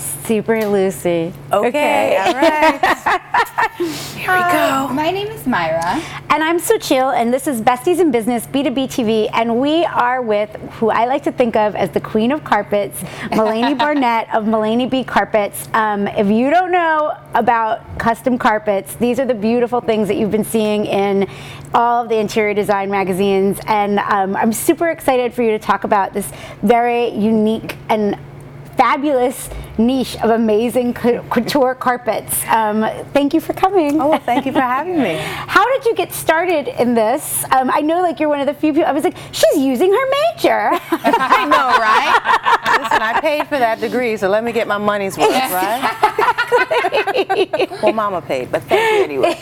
Super Lucy. Okay, all right. Here we go. My name is Myra. And I'm Suchil, and this is Besties in Business B2B TV, and we are with who I like to think of as the queen of carpets, Malene Barnett of Malene B Carpets. Um, if you don't know about custom carpets, these are the beautiful things that you've been seeing in all of the interior design magazines, and um, I'm super excited for you to talk about this very unique and fabulous niche of amazing couture carpets. Um, thank you for coming. Oh, well, thank you for having me. How did you get started in this? Um, I know like you're one of the few people, I was like, she's using her major. I know, right? Listen, I paid for that degree, so let me get my money's worth, right? well, mama paid, but thank you anyway.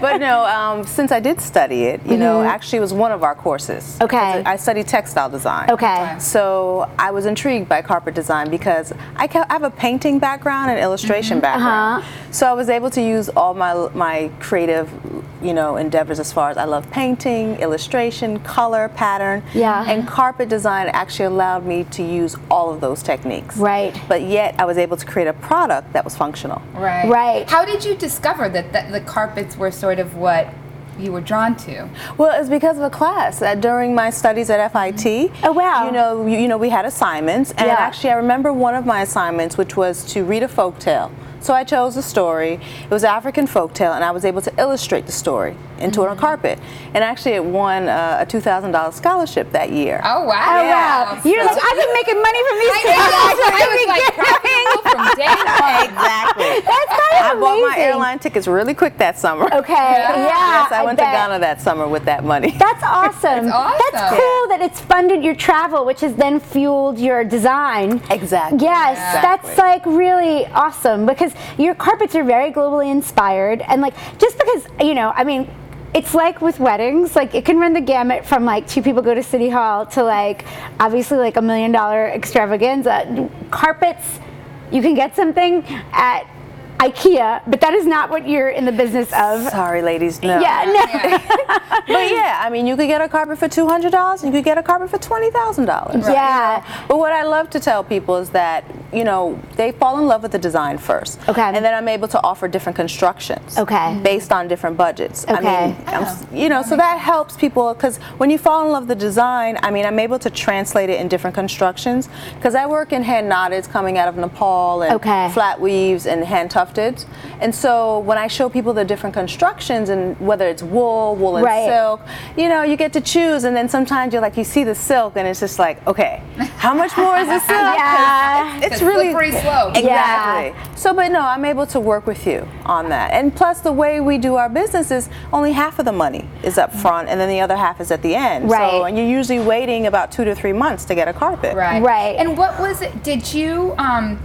But no, um, since I did study it, you mm-hmm. know, actually it was one of our courses. Okay. I studied textile design. Okay. So I was intrigued by carpet design because I have a painting background and illustration mm-hmm. background. Uh-huh. So I was able to use all my my creative, you know, endeavors as far as I love painting, illustration, color, pattern. Yeah. And carpet design actually allowed me to use all of those techniques. Right. But yet I was able to create a product that was functional. Right. Right. How did you discover that, that the carpets were sort of what you were drawn to? Well, it's because of a class uh, during my studies at FIT. Oh wow! You know, you, you know, we had assignments, and yeah. actually, I remember one of my assignments, which was to read a folk tale. So I chose a story. It was African folk tale, and I was able to illustrate the story into mm-hmm. a carpet. And actually, it won uh, a two thousand dollars scholarship that year. Oh wow! Oh yeah. wow! You're like I've been making money from these things. I was like from day one. Exactly. That's kind of I amazing. bought my airline tickets really quick that summer. Okay. Yeah. yes, I, I went bet. to Ghana that summer with that money. That's awesome. awesome. That's cool that it's funded your travel, which has then fueled your design. Exactly. Yes, exactly. that's like really awesome because your carpets are very globally inspired, and like just because you know, I mean it's like with weddings like it can run the gamut from like two people go to city hall to like obviously like a million dollar extravaganza. Carpets you can get something at IKEA, but that is not what you're in the business of. Sorry, ladies, no. Yeah, no. but yeah, I mean, you could get a carpet for two hundred dollars, and you could get a carpet for twenty thousand dollars. Yeah. You know? But what I love to tell people is that you know they fall in love with the design first. Okay. And then I'm able to offer different constructions. Okay. Based on different budgets. Okay. I mean, oh. you know, so that helps people because when you fall in love with the design, I mean, I'm able to translate it in different constructions because I work in hand knotted coming out of Nepal and okay. flat weaves and hand tufted and so when I show people the different constructions and whether it's wool, wool and right. silk, you know, you get to choose. And then sometimes you're like, you see the silk and it's just like, okay, how much more is the silk? yeah. It's, it's really pretty slow. Exactly. Yeah. So, but no, I'm able to work with you on that. And plus, the way we do our business is only half of the money is up front, and then the other half is at the end. Right. So, and you're usually waiting about two to three months to get a carpet. Right. Right. And what was it? Did you um,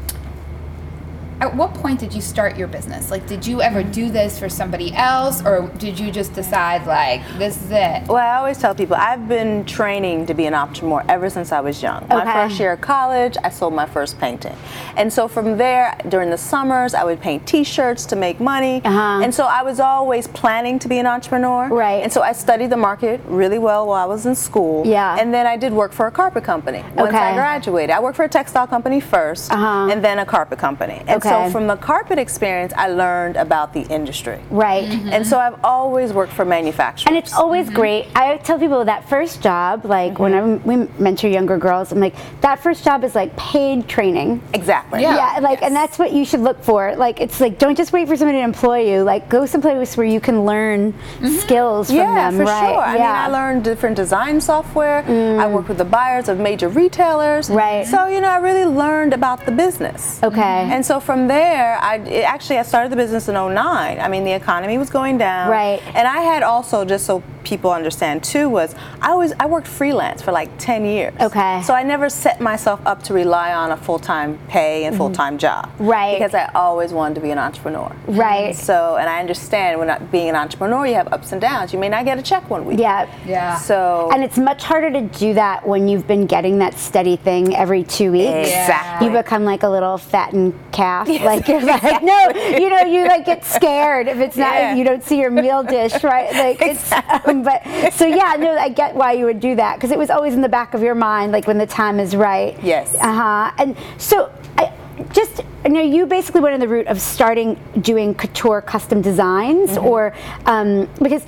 at what point did you start your business? Like, did you ever do this for somebody else, or did you just decide, like, this is it? Well, I always tell people I've been training to be an entrepreneur ever since I was young. Okay. My first year of college, I sold my first painting. And so from there, during the summers, I would paint t shirts to make money. Uh-huh. And so I was always planning to be an entrepreneur. Right. And so I studied the market really well while I was in school. Yeah. And then I did work for a carpet company once Okay. I graduated. I worked for a textile company 1st Uh-huh. and then a carpet company. And Okay. So from the carpet experience, I learned about the industry. Right. Mm-hmm. And mm-hmm. so I've always worked for manufacturers. And it's always mm-hmm. great. I tell people that first job, like when I, we mentor younger girls, I'm like, that first job is like paid training. Exactly. Yeah. yeah like, and that's what you should look for. Like, it's like, don't just wait for somebody to employ you. Like, go someplace where you can learn skills from Yeah, them. for right? sure. I yeah. mean, I learned different design software. I mm. worked with the buyers of major retailers. Right. So, you know, I really learned about the business. Okay. And so from there, I actually I started the business in 09. I mean, the economy was going down. Right. And I had also just so people understand too was I always I worked freelance for like 10 years. Okay. So I never set myself up to rely on a full-time pay and full-time job. Right. Because I always wanted to be an entrepreneur. Right. So, and I understand when not being an entrepreneur, you have ups and downs. You may not get a check one week. yeah. Yeah. So, And it's much harder to do that when you've been getting that steady thing every two weeks. exactly. You become like a little fattened calf. Like you're like, no, you know, you like get scared if it's not, Yeah. you don't see your meal dish, right? Like it's, um, but so yeah, no, I get why you would do that because it was always in the back of your mind, like when the time is right. Yes. Uh huh. And so, I, just you know, you basically went in the route of starting doing couture custom designs, Mm-hmm. or um, because.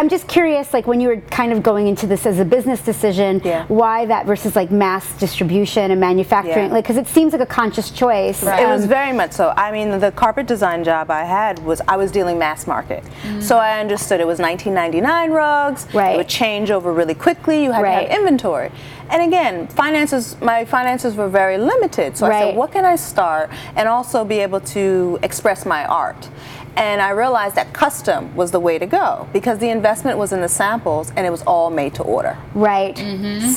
I'm just curious, like when you were kind of going into this as a business decision, Yeah. why that versus like mass distribution and manufacturing? Yeah. Like, because it seems like a conscious choice. Right. It was Um, very much so. I mean, the carpet design job I had was I was dealing mass market, so I understood it was 1999 rugs. Right. It would change over really quickly. You had Right. to have inventory, and again, finances. My finances were very limited, so I said, "What can I start and also be able to express my art?" And I realized that custom was the way to go because the investment was in the samples and it was all made to order. right.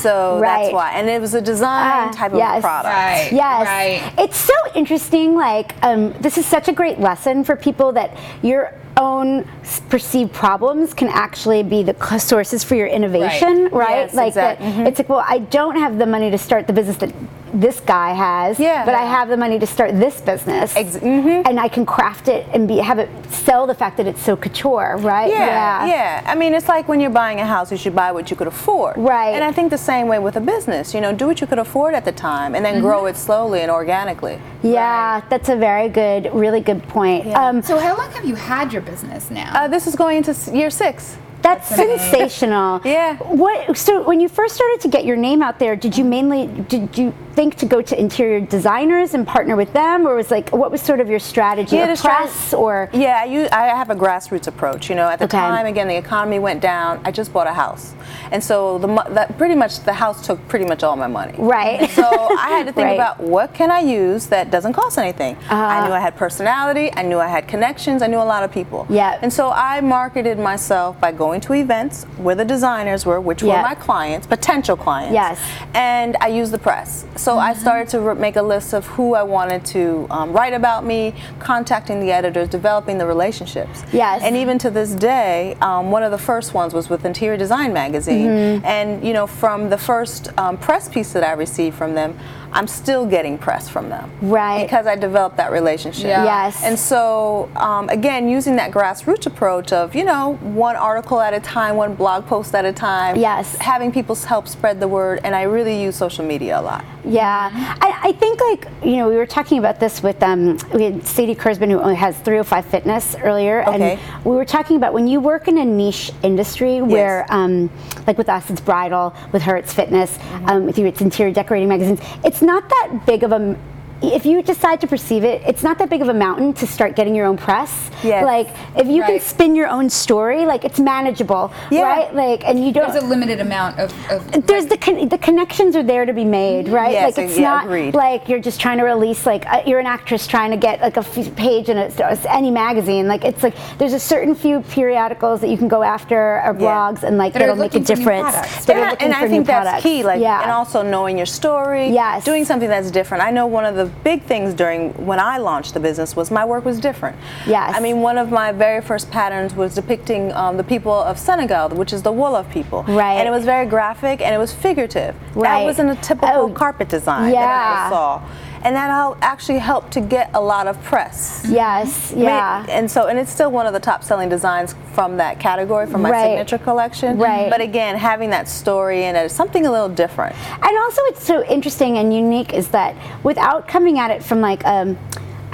So Right. that's why, and it was a design Ah, type of yes. product. Right. Yes. Right. It's so interesting. Like, um, this is such a great lesson for people that your own perceived problems can actually be the sources for your innovation, right? Yes, like, exact- that it's like, well, I don't have the money to start the business that this guy has, Yeah. but I have the money to start this business, Ex- mhm. and I can craft it and be have it sell the fact that it's so couture, right? Yeah, yeah, I mean, it's like when you're buying a house, you should buy what you could afford. Right. And I think the same way with a business. You know, do what you could afford at the time, and then grow it slowly and organically. Yeah, that's a very good, really good point. Yeah. Um, So how long have you had your business now? Uh, this is going into year six. That's That's sensational. Yeah. What? So when you first started to get your name out there, did you mainly did you think to go to interior designers and partner with them, or was like what was sort of your strategy? Yeah, or the press or Yeah, I, I have a grassroots approach. You know, at the Okay. time, again, the economy went down. I just bought a house, and so the that pretty much the house took pretty much all my money. Right. So I had to think Right. about what can I use that doesn't cost anything. Uh-huh. I knew I had personality. I knew I had connections. I knew a lot of people. Yeah. And so I marketed myself by going to events where the designers were, which Yeah. were my clients, potential clients. Yes. And I used the press. So I started to make a list of who I wanted to um, write about me, contacting the editors, developing the relationships. Yes. And even to this day, um, one of the first ones was with Interior Design Magazine. Mm-hmm. And, you know, from the first um, press piece that I received from them, I'm still getting press from them. Right. Because I developed that relationship. Yeah. Yes. And so, um, again, using that grassroots approach of, you know, one article at a time, one blog post at a time. Yes. Having people help spread the word. And I really use social media a lot. Yeah, I, I think like you know we were talking about this with um, we had Sadie Kurzban who only has 305 Fitness earlier, Okay. and we were talking about when you work in a niche industry where um, like with us it's bridal, with her it's fitness, Mm-hmm. um, with you it's interior decorating magazines. It's not that big of a if you decide to perceive it, it's not that big of a mountain to start getting your own press. Yes. Like if you can spin your own story, like it's manageable, Yeah. right? Like and you don't. There's a limited amount of. of There's the con- the connections are there to be made, right? Yes, like it's yeah, not agreed. like you're just trying to release like uh, you're an actress trying to get like a f- page in a, any magazine. Like it's like there's a certain few periodicals that you can go after or Yeah. blogs and like That are that'll make a looking for new difference. products. That and I, looking and for I new think that's products. key. Like, yeah. and also knowing your story. Yes. Doing something that's different. I know one of the big things during when I launched the business was my work was different. Yes. I mean, one of my very first patterns was depicting um, the people of Senegal, which is the Wolof people. Right. And it was very graphic and it was figurative. Right. That wasn't a typical Oh, carpet design yeah. that I saw. And that all actually helped to get a lot of press. yes, yeah. and so, and it's still one of the top selling designs from that category, from my Right. signature collection. Right. But again, having that story in it, something a little different. And also, it's so interesting and unique is that without coming at it from like um,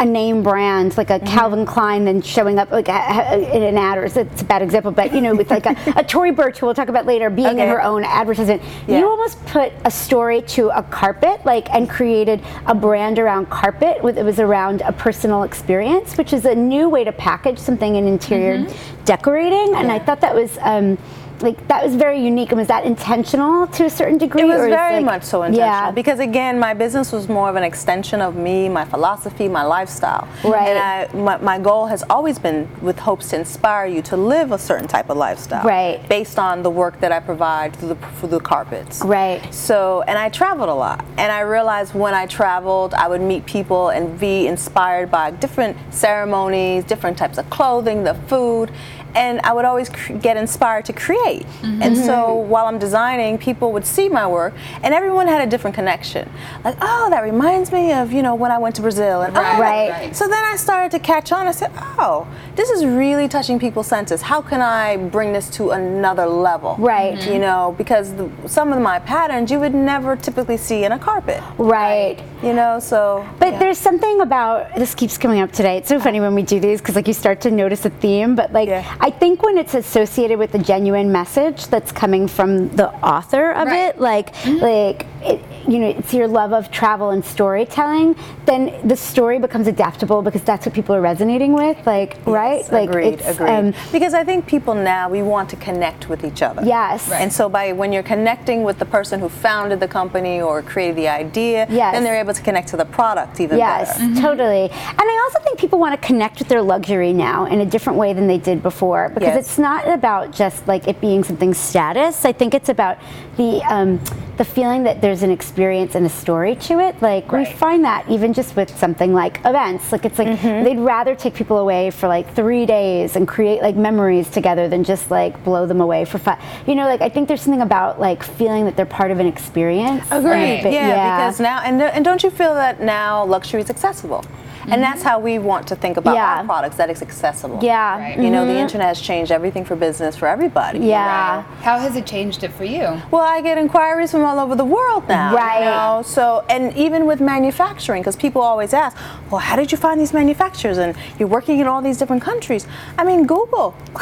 a name brand, like a Mm-hmm. Calvin Klein, then showing up like in an ad, or it's a bad example, but you know, with like a, a Tory Burch, who we'll talk about later, being in her own advertisement, Yeah. you almost put a story to a carpet, like, and created a brand around carpet. With it was around a personal experience, which is a new way to package something in interior Mm-hmm. decorating, and I thought that was. Um, like that was very unique, and was that intentional to a certain degree? It was very like- much so intentional Yeah, because again, my business was more of an extension of me, my philosophy, my lifestyle. Right. And I, my, my goal has always been with hopes to inspire you to live a certain type of lifestyle. Right. Based on the work that I provide through the through the carpets. Right. So, and I traveled a lot, and I realized when I traveled, I would meet people and be inspired by different ceremonies, different types of clothing, the food, and I would always cr- get inspired to create. Mm-hmm. And so mm-hmm. while I'm designing, people would see my work, and everyone had a different connection. Like, oh, that reminds me of you know when I went to Brazil, and Right, oh, Right. right. So then I started to catch on. I said, oh, this is really touching people's senses. How can I bring this to another level? Right. You know, because the, some of my patterns you would never typically see in a carpet. Right. You know, so. But yeah. there's something about this keeps coming up today. It's so funny when we do these because like you start to notice a theme. But like Yeah. I think when it's associated with a genuine message that's coming from the author of Right. it, like like it, you know, it's your love of travel and storytelling. Then the story becomes adaptable because that's what people are resonating with. Like right, Yes, like agreed, it's, agreed. um, because I think people now we want to connect with each other. Yes. Right. And so by when you're connecting with the person who founded the company or created the idea, Yes. then they're able to connect to the product even better. Yes, better. totally. And I also think people want to connect with their luxury now in a different way than they did before because Yes. it's not about just like it being something status. I think it's about the um, the feeling that there's an experience and a story to it. Like we find that even just with something like events. Like it's like Mm-hmm. they'd rather take people away for like three days and create like memories together than just like blow them away for fun. You know, like I think there's something about like feeling that they're part of an experience. Agreed. But Yeah, because now and and don't you feel that now luxury is accessible? And that's how we want to think about Yeah. our products that it's accessible. yeah, Right. You know, the mhm. internet has changed everything for business for everybody. Yeah. know? How has it changed it for you? Well, I get inquiries from all over the world now. Right. You know? So, and even with manufacturing, because people always ask, well, how did you find these manufacturers? And you're working in all these different countries. I mean, Google.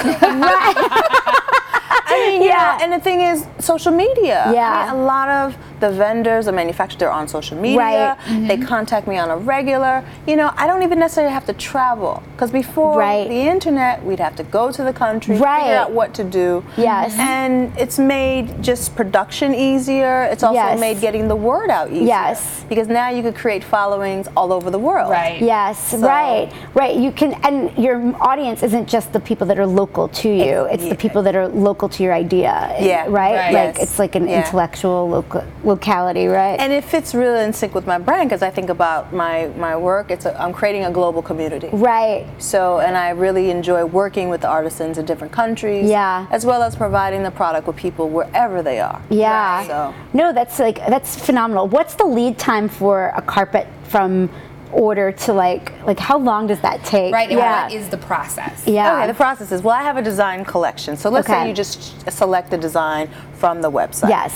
I mean, yeah. Yeah. And the thing is, social media. Yeah. I mean, a lot of the vendors, the manufacturers, they're on social media. Right. They mm-hmm. contact me on a regular. You know, I don't even necessarily have to travel. Because before Right. the internet, we'd have to go to the country, Right. figure out what to do. Yes. And it's made just production easier. It's also Yes. made getting the word out easier. Yes. Because now you could create followings all over the world. Right. Yes, right, right. You can, and your audience isn't just the people that are local to you. It's yeah. the people that are local to your idea. Yeah, right. right. Like Yes. it's like an Yeah. intellectual loca- locality, right? And it fits really in sync with my brand because I think about my, my work. It's a, I'm creating a global community. right. So, and I really enjoy working with the artisans in different countries. Yeah. As well as providing the product with people wherever they are. Yeah. So, No, that's like that's phenomenal. What's the lead time for a carpet from order to like like how long does that take? Right. And Yeah. what is the process? yeah. Okay, the process is well, I have a design collection. So let's Okay. say you just select a design from the website. Yes.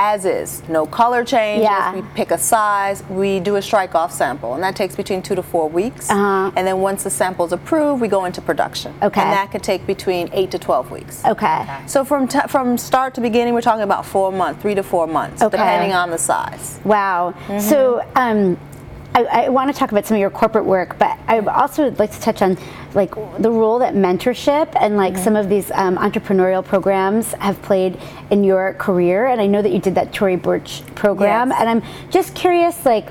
As is, no color changes. Yeah. We pick a size. We do a strike off sample, and that takes between two to four weeks. Uh-huh. And then once the sample is approved, we go into production. Okay. And that could take between eight to twelve weeks. Okay. So from t- from start to beginning, we're talking about four months, three to four months, Okay. depending on the size. Wow. So um, I, I want to talk about some of your corporate work, but I also would like to touch on like the role that mentorship and like some of these um, entrepreneurial programs have played in your career. And I know that you did that Tory Burch program, Yes. and I'm just curious, like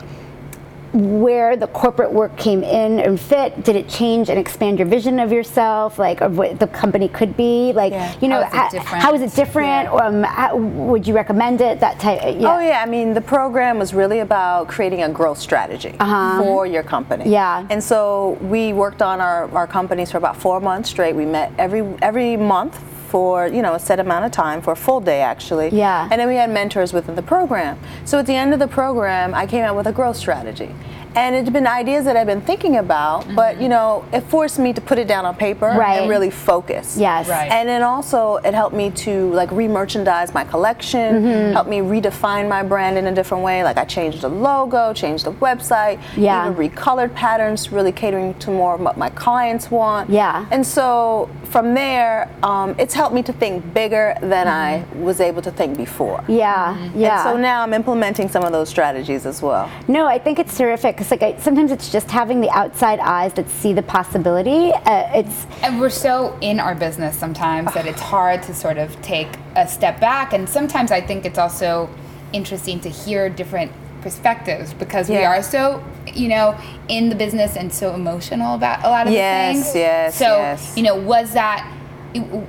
where the corporate work came in and fit did it change and expand your vision of yourself like of what the company could be like Yeah. you know How is it different? how is it different Yeah. um, how, would you recommend it that type yeah Oh yeah, I mean the program was really about creating a growth strategy for your company. Uh-huh. Yeah. And so we worked on our, our companies for about four months straight. We met every every month for you know a set amount of time for a full day actually. Yeah. And then we had mentors within the program. So at the end of the program, I came out with a growth strategy. And it's been ideas that I've been thinking about, but you know, it forced me to put it down on paper Right. and really focus. Yes. Right. And then also it helped me to like re-merchandise my collection, Mm-hmm. helped me redefine my brand in a different way. Like I changed the logo, changed the website, Yeah. even recolored patterns, really catering to more of what my clients want. Yeah. And so from there, um, it's helped me to think bigger than I was able to think before. yeah Mm-hmm. yeah And so now I'm implementing some of those strategies as well. No, I think it's terrific because like I, sometimes it's just having the outside eyes that see the possibility. Uh, it's And we're so in our business sometimes that it's hard to sort of take a step back. And sometimes I think it's also interesting to hear different perspectives because we are so, you know, in the business and so emotional about a lot of Yes, the things. yes, So, yes. you know, was that,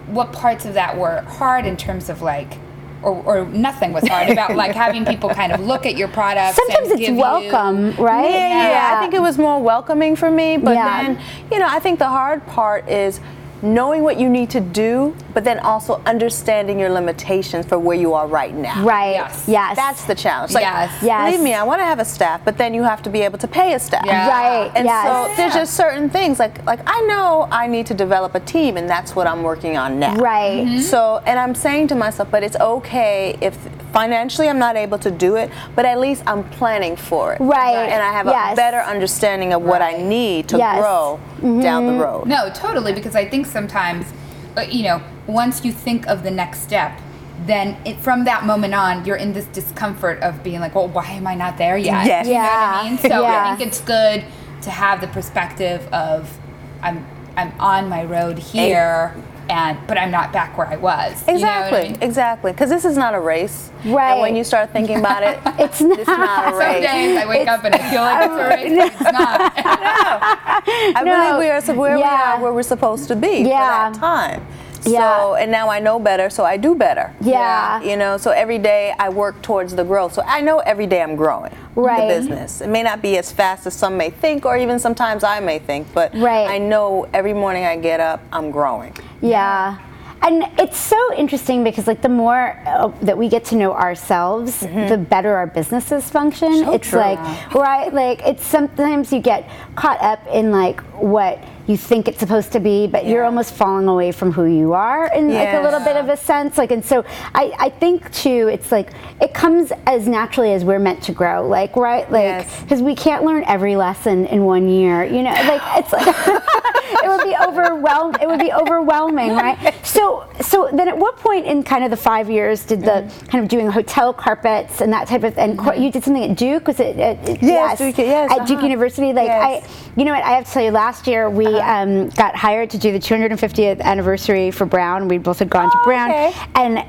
what parts of that were hard in terms of like, or, or nothing was hard about like having people kind of look at your products. sometimes and it's give you- welcome, right? Yeah, yeah, I think it was more welcoming for me. But Yeah. then, you know, I think the hard part is knowing what you need to do, but then also understanding your limitations for where you are right now. Right. Yes. Yes. That's the challenge. Like, Yes. Yes. Believe me, I want to have a staff, but then you have to be able to pay a staff. Yeah. Right. And yes. so there's just certain things like like I know I need to develop a team, and that's what I'm working on now. Right. Mm-hmm. So, and I'm saying to myself, but it's okay if financially I'm not able to do it, but at least I'm planning for it. Right. And I have Yes. a better understanding of what I need to Yes. Mm-hmm. grow down the road. No, totally. Because I think sometimes, uh, you know, once you think of the next step, then it, from that moment on, you're in this discomfort of being like, well, why am I not there yet? Yes. You know what Yeah. I mean? So Yeah. I think it's good to have the perspective of, I'm, I'm on my road here, and but I'm not back where I was. You know I Exactly, mean? exactly. Because this is not a race. Right. And when you start thinking about it, It's not. It's not a Some race. days I wake up and I feel like it's a race, but it's not. I No. believe we are so where we are where we're supposed to be Yeah. for that time. Yeah. So and now I know better, so I do better. Yeah. You know, so every day I work towards the growth. So I know every day I'm growing Right. the business. It may not be as fast as some may think, or even sometimes I may think, but Right. I know every morning I get up, I'm growing. Yeah. And it's so interesting because, like, the more uh, that we get to know ourselves, the better our businesses function. Mm-hmm. So it's true. like, right? Like, it's sometimes you get caught up in like what you think it's supposed to be, but you're almost falling away from who you are in like a little bit of a sense. Like, and so I, I think too, it's like it comes as naturally as we're meant to grow. Like, right? Like, Yes. because we can't learn every lesson in one year. You know, like it's like it would be overwhelmed. It would be overwhelming, right? So, so then at what point in kind of the five years did the Mm-hmm. kind of doing hotel carpets and that type of and co- you did something at Duke? Was it? At, at- Yes, Duke, yes, at Duke uh-huh. University. Like Yes. I, you know what? I have to tell you, last year we Uh-huh. Um, got hired to do the 250th anniversary for Brown. We both had gone to Oh, Brown, okay. and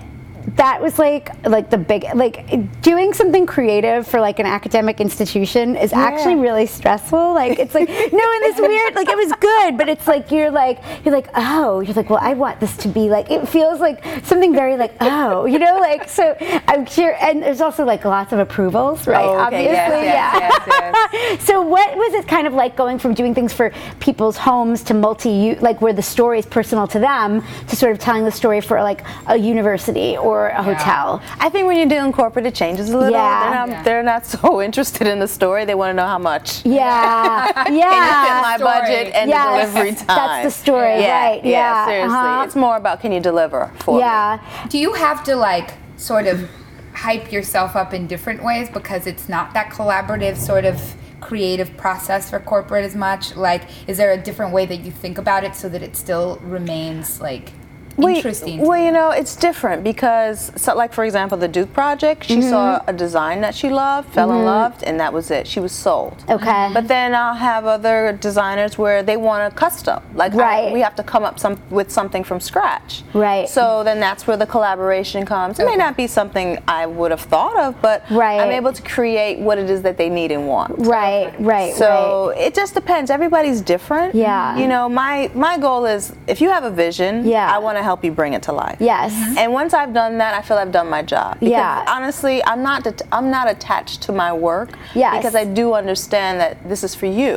that was like like the big like doing something creative for like an academic institution is actually really stressful. Like it's like no in this weird. Like it was good but it's like you're like you're like oh you're like well i want this to be like it feels like something very like oh you know like so i'm sure and there's also like lots of approvals right? Oh, okay. obviously Yes, yes, yeah. yes, so what was it kind of like going from doing things for people's homes to multi like where the story is personal to them to sort of telling the story for like a university or a hotel I think when you're doing corporate, it changes a little. Yeah. They're not, Yeah. they're not so interested in the story. They want to know how much. yeah Can you fit yeah my Story. budget and Yes. the delivery time? That's the story, Yeah, right, Yeah, yeah, seriously. uh-huh. It's more about can you deliver for me? yeah Do you have to like sort of hype yourself up in different ways because it's not that collaborative sort of creative process for corporate as much? Like, is there a different way that you think about it so that it still remains like Well, interesting? Well, you know, it's different because, so like for example, the Duke project, she Mm-hmm. saw a design that she loved, fell in love, and that was it. She was sold. Okay. But then I'll have other designers where they want a custom, like I- we have to come up some with something from scratch. Right. So then that's where the collaboration comes. It may not be something I would have thought of, but Right. I'm able to create what it is that they need and want. right right right So it just depends. Everybody's different. Yeah. You know, my my goal is if you have a vision, Yeah. I want to help you bring it to life. yes mm-hmm. And once I've done that, I feel I've done my job. Because Yeah. honestly, I'm not det- I'm not attached to my work. Yes. Because I do understand that this is for you.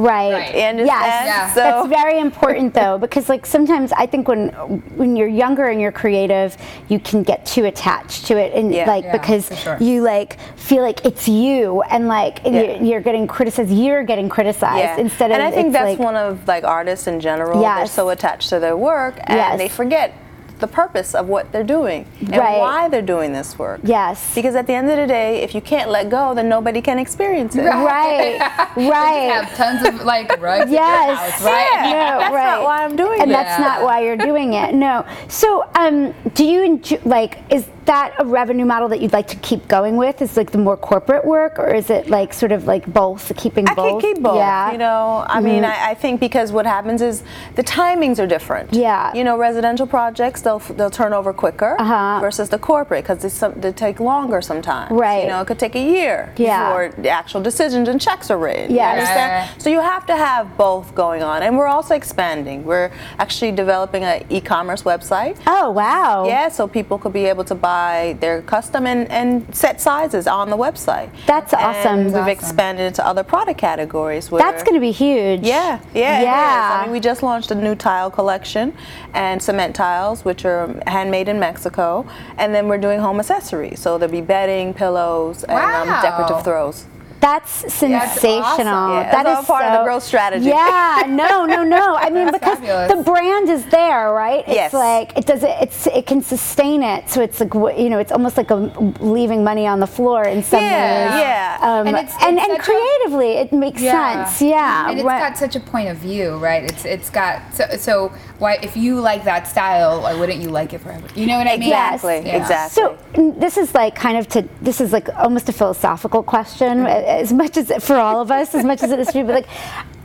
Right. Right. You understand? Yes. Yeah. So That's very important though, because like sometimes I think when when you're younger and you're creative, you can get too attached to it, and Yeah. like Yeah, because sure. you like feel like it's you, and like Yeah. you're, you're getting criticized. You're getting criticized yeah. instead of. and I think that's like, one of like artists in general. They're so attached to their work and Yes. they forget the purpose of what they're doing and Right. why they're doing this work. Yes. Because at the end of the day, if you can't let go, then nobody can experience it. Right. You right. have tons of like rugs in Yes. your house, right? Yeah. No, That's right. not why I'm doing and it. And that's not why you're doing it. No. So, um, do you enjoy, like? Is that a revenue model that you'd like to keep going with? Is like the more corporate work, or is it like sort of like both, keeping I both? can keep both. Yeah. Mm-hmm. You know, I mean, I, I think because what happens is the timings are different. Yeah. You know, residential projects, they'll they'll turn over quicker uh-huh. versus the corporate because it's some they take longer sometimes. Right. You know, it could take a year Yeah. before the actual decisions and checks are written. You understand? Right. So you have to have both going on, and we're also expanding. We're actually developing an e-commerce website. Oh wow. Yeah, so people could be able to buy their custom and, and set sizes on the website. That's awesome. We've Awesome. expanded into other product categories. Where That's going to be huge. yeah, yeah, it is. Yeah. I mean, we just launched a new tile collection and cement tiles, which are handmade in Mexico, and then we're doing home accessories. So there'll be bedding, pillows, and um, decorative throws. That's sensational. awesome. Yeah, that's all is part of the so- growth strategy. Yeah, no, no, no. I mean, because fabulous. the brand is there, right? It's Yes. like it does it. It's it can sustain it. So it's like you know, it's almost like a, leaving money on the floor in some Yeah, ways. yeah. Um, And and it's- and, it's such a- creatively, it makes sense. Yeah, and it's right. got such a point of view, right? It's it's got so, so why if you like that style, why wouldn't you like it forever? You know what I mean? Exactly, Yeah. exactly. So this is like kind of to this is like almost a philosophical question, Mm-hmm. As much as for all of us, as much as it is for you. But like,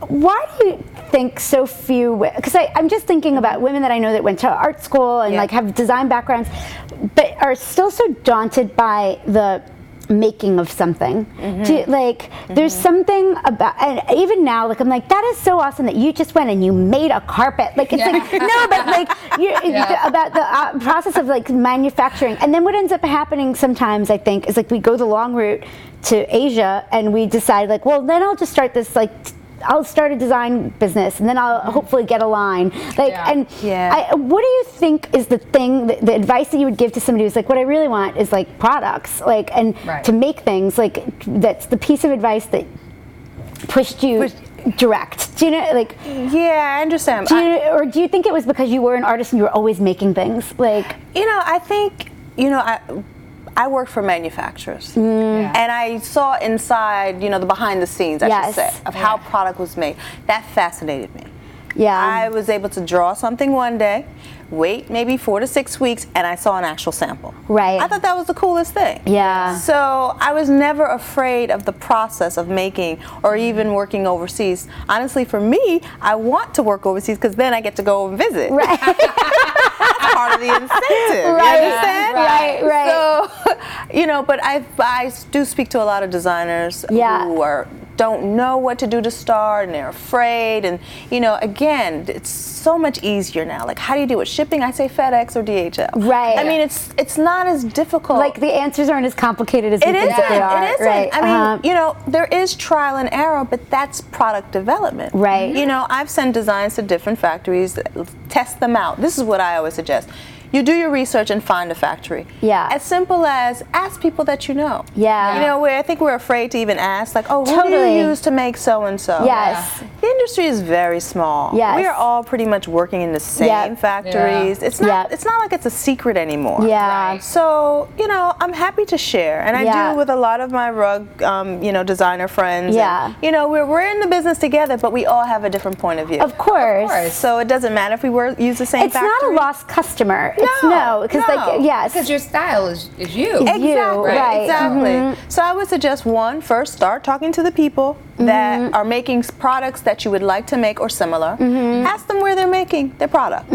why do you think so few? Because I'm just thinking about women that I know that went to art school and Yeah. like have design backgrounds, but are still so daunted by the making of something Mm-hmm. You- like there's something about and even now like i'm like that is so awesome that you just went and you made a carpet like it's like no but like Yeah. about the uh, process of like manufacturing and then what ends up happening sometimes i think is like we go the long route to asia and we decide like well then i'll just start this like t- I'll start a design business and then I'll mm-hmm. hopefully get a line. Like, Yeah. and Yeah. I, what do you think is the thing, the, the advice that you would give to somebody who's like, what I really want is like products, like, and Right. to make things, like, that's the piece of advice that pushed you direct. Do you know, like, yeah, I understand. do I- or do you think it was because you were an artist and you were always making things? Like, You know, I think, you know, I I worked for manufacturers. Mm. Yeah. And I saw inside, you know, the behind the scenes, I Yes. should say, of how Yeah. product was made. That fascinated me. yeah. I was able to draw something one day, wait maybe four to six weeks, and I saw an actual sample. Right. I thought that was the coolest thing. Yeah. So I was never afraid of the process of making or even working overseas. Honestly, for me, I want to work overseas because then I get to go and visit. right. Part of the incentive. Right. You understand? Right, right. So, you know, but I, I do speak to a lot of designers Yeah. who are don't know what to do to start and they're afraid and you know again it's so much easier now like how do you do it shipping i say fedex or dhl Right. i mean it's it's not as difficult like the answers aren't as complicated as we it think isn't. that they are. It isn't. Right. I mean, uh-huh. you know, there is trial and error, but that's product development. Right. You know, I've sent designs to different factories, test them out. This is what I always suggest. You do your research and find a factory. Yeah. As simple as ask people that you know. Yeah. You know, where I think we're afraid to even ask, like, oh, who do you use to make so and so? Yes. The industry is very small. Yes. We are all pretty much working in the same Yep. factories. It's not. Yep. It's not like it's a secret anymore. Yeah. Right. So you know, I'm happy to share, and I Yeah. do with a lot of my rug, um, you know, designer friends. Yeah. And, you know, we're we're in the business together, but we all have a different point of view. Of course. Of course. So it doesn't matter if we were use the same factory. It's not a lost customer. It's No, no, because no. like yes, Because your style is, is you. Exactly. you, right. Exactly. Mhm. So I would suggest one first start talking to the people that Mm-hmm. are making products that you would like to make or similar. Mm-hmm. Ask them where they're making their product.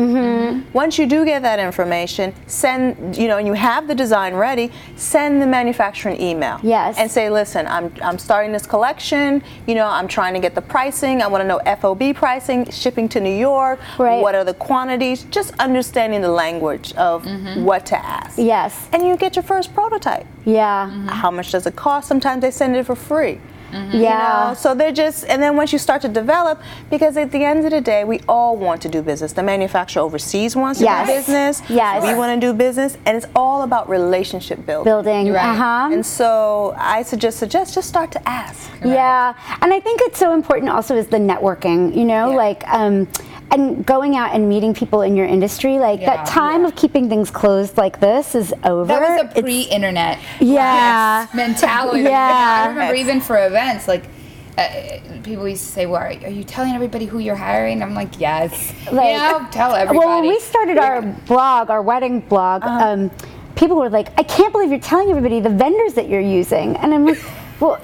Once you do get that information, send you know, and you have the design ready, send the manufacturer an email. Yes. And say, listen, I'm I'm starting this collection. You know, I'm trying to get the pricing. I want to know FOB pricing, shipping to New York. Right. What are the quantities? Just understanding the language of what to ask yes, and you get your first prototype. yeah, How much does it cost? Sometimes they send it for free. Yeah. You know, so they're just, and then once you start to develop, because at the end of the day, we all want to do business. The manufacturer overseas wants to Yes. do business. Yes. We want to do business, and it's all about relationship building. building. Right. Uh huh. And so I suggest suggest just start to ask. Yeah, and I think it's so important also is the networking. You know, Yeah. like um, and going out and meeting people in your industry. Like Yeah. that time of keeping things closed like this is over. That was a pre-internet Yeah. mentality. Yeah. I remember even for events, like uh, people used to say, "Well, are, are you telling everybody who you're hiring?" I'm like, "Yes." Like- yeah, tell everybody. Well, when we started our blog, our wedding blog, Uh-huh. um, people were like, "I can't believe you're telling everybody the vendors that you're using," and I'm like, "Well."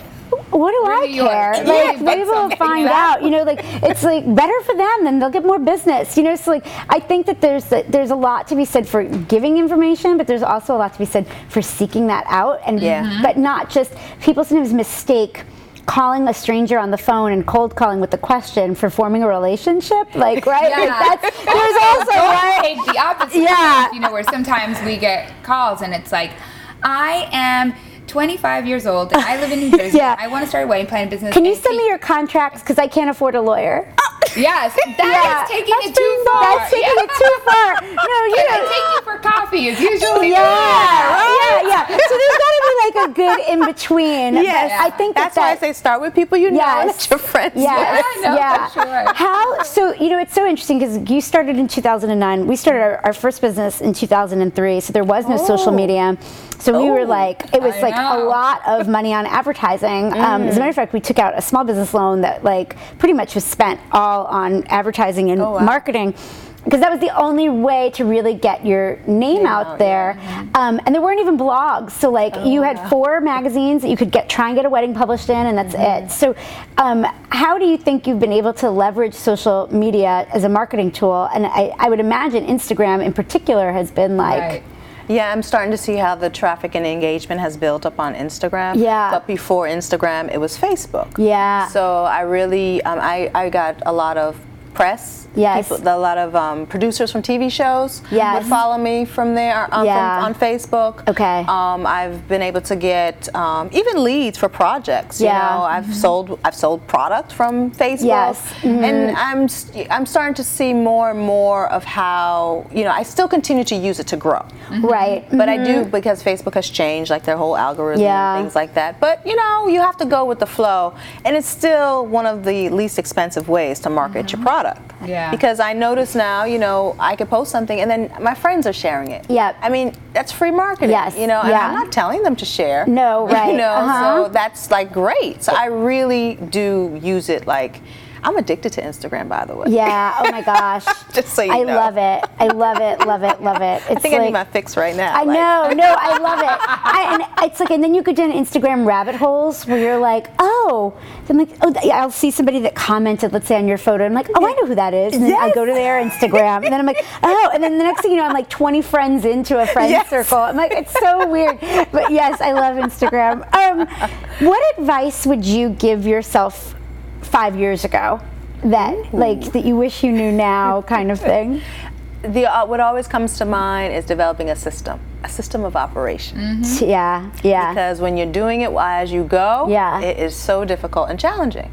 What do I care? Like maybe we'll find out. You know, like it's like better for them, then they'll get more business. You know, so like I think that there's there's a lot to be said for giving information, but there's also a lot to be said for seeking that out, and Yeah. Mm-hmm. but not just people sometimes mistake. Calling a stranger on the phone and cold calling with a question for forming a relationship, like right? Like Yeah. that's there's also right. the opposite. Yeah. You know, where sometimes we get calls and it's like, I am 25 years old. and I live in New Jersey. Yeah. I want to start a wedding planning business. Can you send me your contracts because I can't afford a lawyer? Yes, that is Yeah, taking that's it too pretty- far. That's taking Yeah. it too far. No, you Can know. I take you for coffee? Is usually Yeah, yeah, yeah. So there's got to be like a good in between. Yes. I think that That's why I say start with people you know and Yes. let your friends. Yes, Yeah, I know, yeah. sure. How? So you know, it's so interesting because you started in 2009. We started our, our first business in 2003. So there was no social Oh. media. So we were Oh. like, it was I like a lot of money on advertising. Um, as a matter of fact, we took out a small business loan that like pretty much was spent all on advertising and Oh, wow. marketing. Because that was the only way to really get your name out out, there, um, and there weren't even blogs. So like you had yeah. four magazines that you could get try and get a wedding published in, and that's it. So, um, how do you think you've been able to leverage social media as a marketing tool? And I, I would imagine Instagram in particular has been like. Right. Yeah, I'm starting to see how the traffic and engagement has built up on Instagram. Yeah. But before Instagram, it was Facebook. Yeah. So I really, um, I, I got a lot of press. Yes. People, a lot of um, producers from TV shows Yes. would follow me from there um, Yeah. from, on Facebook. Okay. Um, I've been able to get um, even leads for projects. Yeah. You know, I've sold I've sold product from Facebook. Yes. Mm-hmm. And I'm s- I'm starting to see more and more of how you know I still continue to use it to grow. Right. But I do because Facebook has changed, like their whole algorithm Yeah. and things like that. But you know, you have to go with the flow, and it's still one of the least expensive ways to market your product. Yeah. Because I notice now, you know, I could post something, and then my friends are sharing it. Yep. I mean, that's free marketing. Yes. You know, and Yeah. I'm not telling them to share. No, right. You know, Uh-huh. so that's like great. So I really do use it like. I'm addicted to Instagram, by the way. Yeah. Oh my gosh. Just so you I know. love it. I love it. Love it. Love it. It's I think I need my fix right now. I like- know, no, I love it. I, and it's like, and then you go down Instagram rabbit holes where you're like, oh, I'm like, oh, I'll see somebody that commented, let's say on your photo. I'm like, oh, I know who that is. And then I go to their Instagram, and then I'm like, oh, and then the next thing you know, I'm like 20 friends into a friend Yes. circle. I'm like, it's so weird, but yes, I love Instagram. Um, what advice would you give yourself five years ago? That like that you wish you knew now, kind of thing. the uh, what always comes to mind is developing a system, a system of operation. Yeah, yeah. Because when you're doing it as you go, Yeah. it is so difficult and challenging.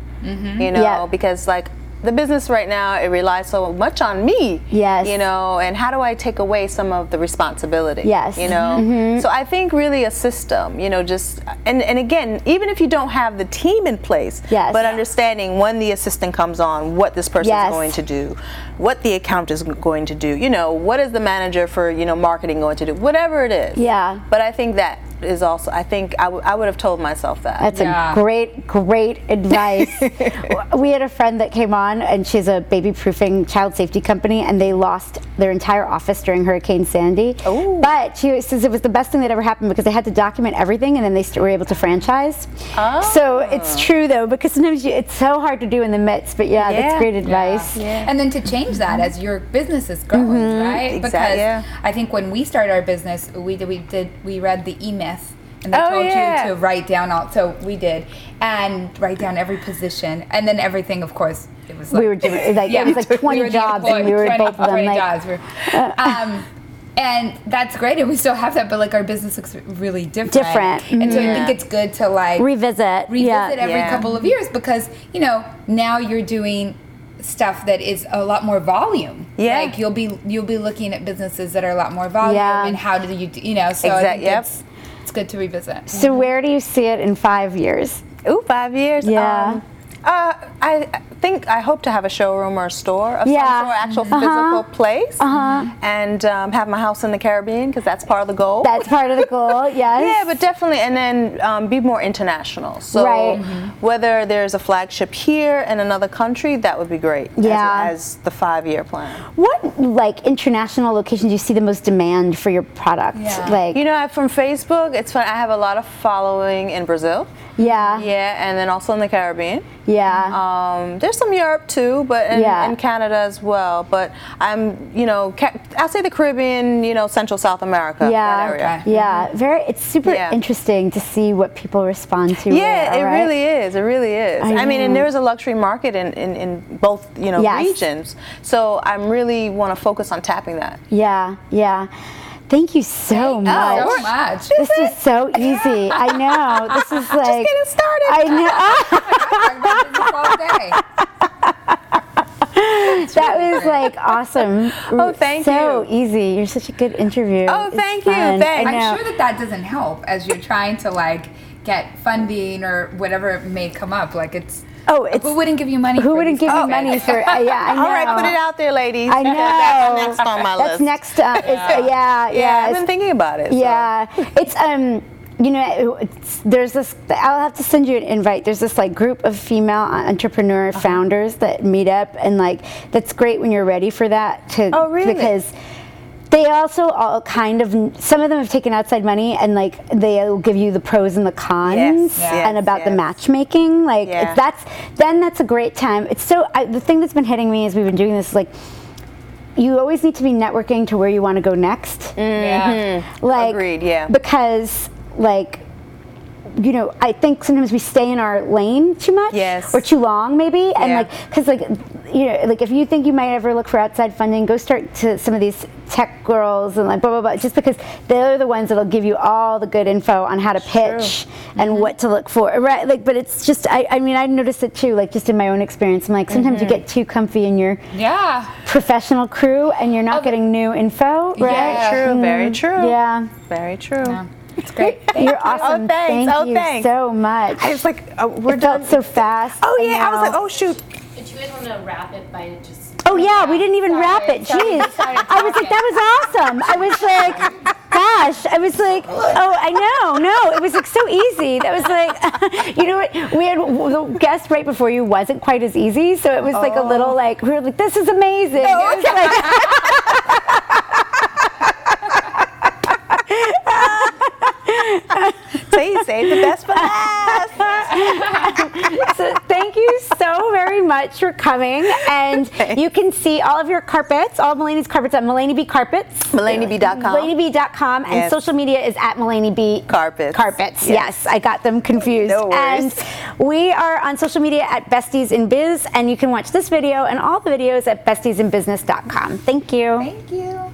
You know, Yeah. because like the business right now, it relies so much on me. Yes. You know, and how do I take away some of the responsibility? Yes. You know, mm-hmm. so I think really a system. You know, just and and again, even if you don't have the team in place, Yes. but understanding when the assistant comes on, what this person Yes. is going to do, what the account is going to do. You know, what is the manager for you know marketing going to do? Whatever it is. Yeah. But I think that is also. I think I, w- I would have told myself that. That's Yeah. a great, great advice. we had a friend that came on, and she's a baby proofing child safety company, and they lost their entire office during Hurricane Sandy. Oh. But she says it was the best thing that ever happened because they had to document everything, and then they st- were able to franchise. oh. So it's true though, because sometimes you, it's so hard to do in the midst. But yeah, that's great advice. Yeah, And then to change that as your business is growing, mm-hmm. right? Exact- Because yeah. I think when we started our business, we did we did we read the E And they Oh, told yeah. you to write down all, so we did, and write down every position, and then everything. Of course, it was like We were doing like yeah, it was like 20 were the jobs, and we were 20 both of them 20 like. jobs. Um, and that's great, and we still have that, but like our business looks really different. Different, and so I think it's good to like Revisit. revisit yeah. every Yeah. couple of years because you know now you're doing stuff that is a lot more volume. Yeah. like you'll be you'll be looking at businesses that are a lot more volume Yeah. and how do you you know so I Exact- think yep. it's good to revisit. So where do you see it in five years? Ooh, five years. Yeah. Um, Uh, I think I hope to have a showroom or a store of Yeah. some sort, actual physical place, and um, have my house in the Caribbean because that's part of the goal. That's part of the goal. Yes. yeah, but definitely, and then um, be more international. So Right. whether there's a flagship here in another country, that would be great. Yeah. as, the five-year plan. What like international locations do you see the most demand for your product? Yeah. Like You know, from Facebook, it's fun. I have a lot of following in Brazil. Yeah, Yeah, and then also in the Caribbean. yeah. Um, there's some Europe too, but in, Yeah. and Canada as well. But I'm, you know, I'll say the Caribbean, you know, Central South America, yeah, that area. Okay. yeah, very. It's super Yeah. interesting to see what people respond to. Yeah, where, it right? really is. It really is. I I, mean, and there is a luxury market in, in, in both, you know, Yes. regions. So I'm really want to focus on tapping that. Yeah, yeah. Thank you so much. so much. This is so easy. I know. This is like just getting started. I know. Talk about business all day. that was like awesome. Oh, thank so you. easy. You're such a good interview. Oh, It's thank you. fun. Thanks. I'm sure that that doesn't help as you're trying to like get funding or whatever may come up. Like it's Oh, it's who wouldn't give you money? who wouldn't give you money for? Uh, yeah, I know. All right, put it out there, ladies. I know. That's next on my That's list. next. Uh, it's, uh, yeah, yeah. Yeah, I've been thinking about it. so. Yeah, it's um, you know, it's, there's this. I'll have to send you an invite. There's this like group of female entrepreneur Uh-huh. founders that meet up, and like that's great when you're ready for that. To Oh, really? Because they also all kind of some of them have taken outside money and like they'll give you the pros and the cons Yes, Yeah. and about the matchmaking like Yeah. that's then that's a great time it's so I, the thing that's been hitting me as we've been doing this like you always need to be networking to where you want to go next Yeah. like Agreed, yeah. because like you know i think sometimes we stay in our lane too much Yes. or too long maybe and Yeah. like because like you know like if you think you might ever look for outside funding go start to some of these tech girls and like blah blah blah just because they're the ones that'll give you all the good info on how to pitch and Mm-hmm. what to look for right like but it's just i, I mean i noticed it too like just in my own experience i'm like sometimes Mm-hmm. you get too comfy in your Yeah. professional crew and you're not Oh, getting new info right Yeah. True, very true. yeah Very true. Yeah. It's great. you're awesome. thanks. Thank Oh, you thanks. so much. I was like, uh, we're it done. felt so fast. oh yeah, I was like, oh shoot. Did you guys want to wrap it by just? Oh yeah, we didn't even Sorry, wrap it. sorry, Jeez, sorry, I was like, that was awesome. I was like, gosh, I was like, oh, I know, no, it was like so easy. That was like, you know what? We had the guest right before you wasn't quite as easy, so it was like a little oh. like we were like, this is amazing. Oh, It was like- See, save the best for last. So thank you so very much for coming. And you can see all of your carpets, all of Malene's carpets at Malene B Carpets. MaleneB.com. MaleneB.com. And Yes. social media is at Malene B Carpets. Carpets. Yes. Yes. I got them confused. No worries. And we are on social media at Besties in Biz. And you can watch this video and all the videos at bestiesinbusiness.com. Thank you. Thank you.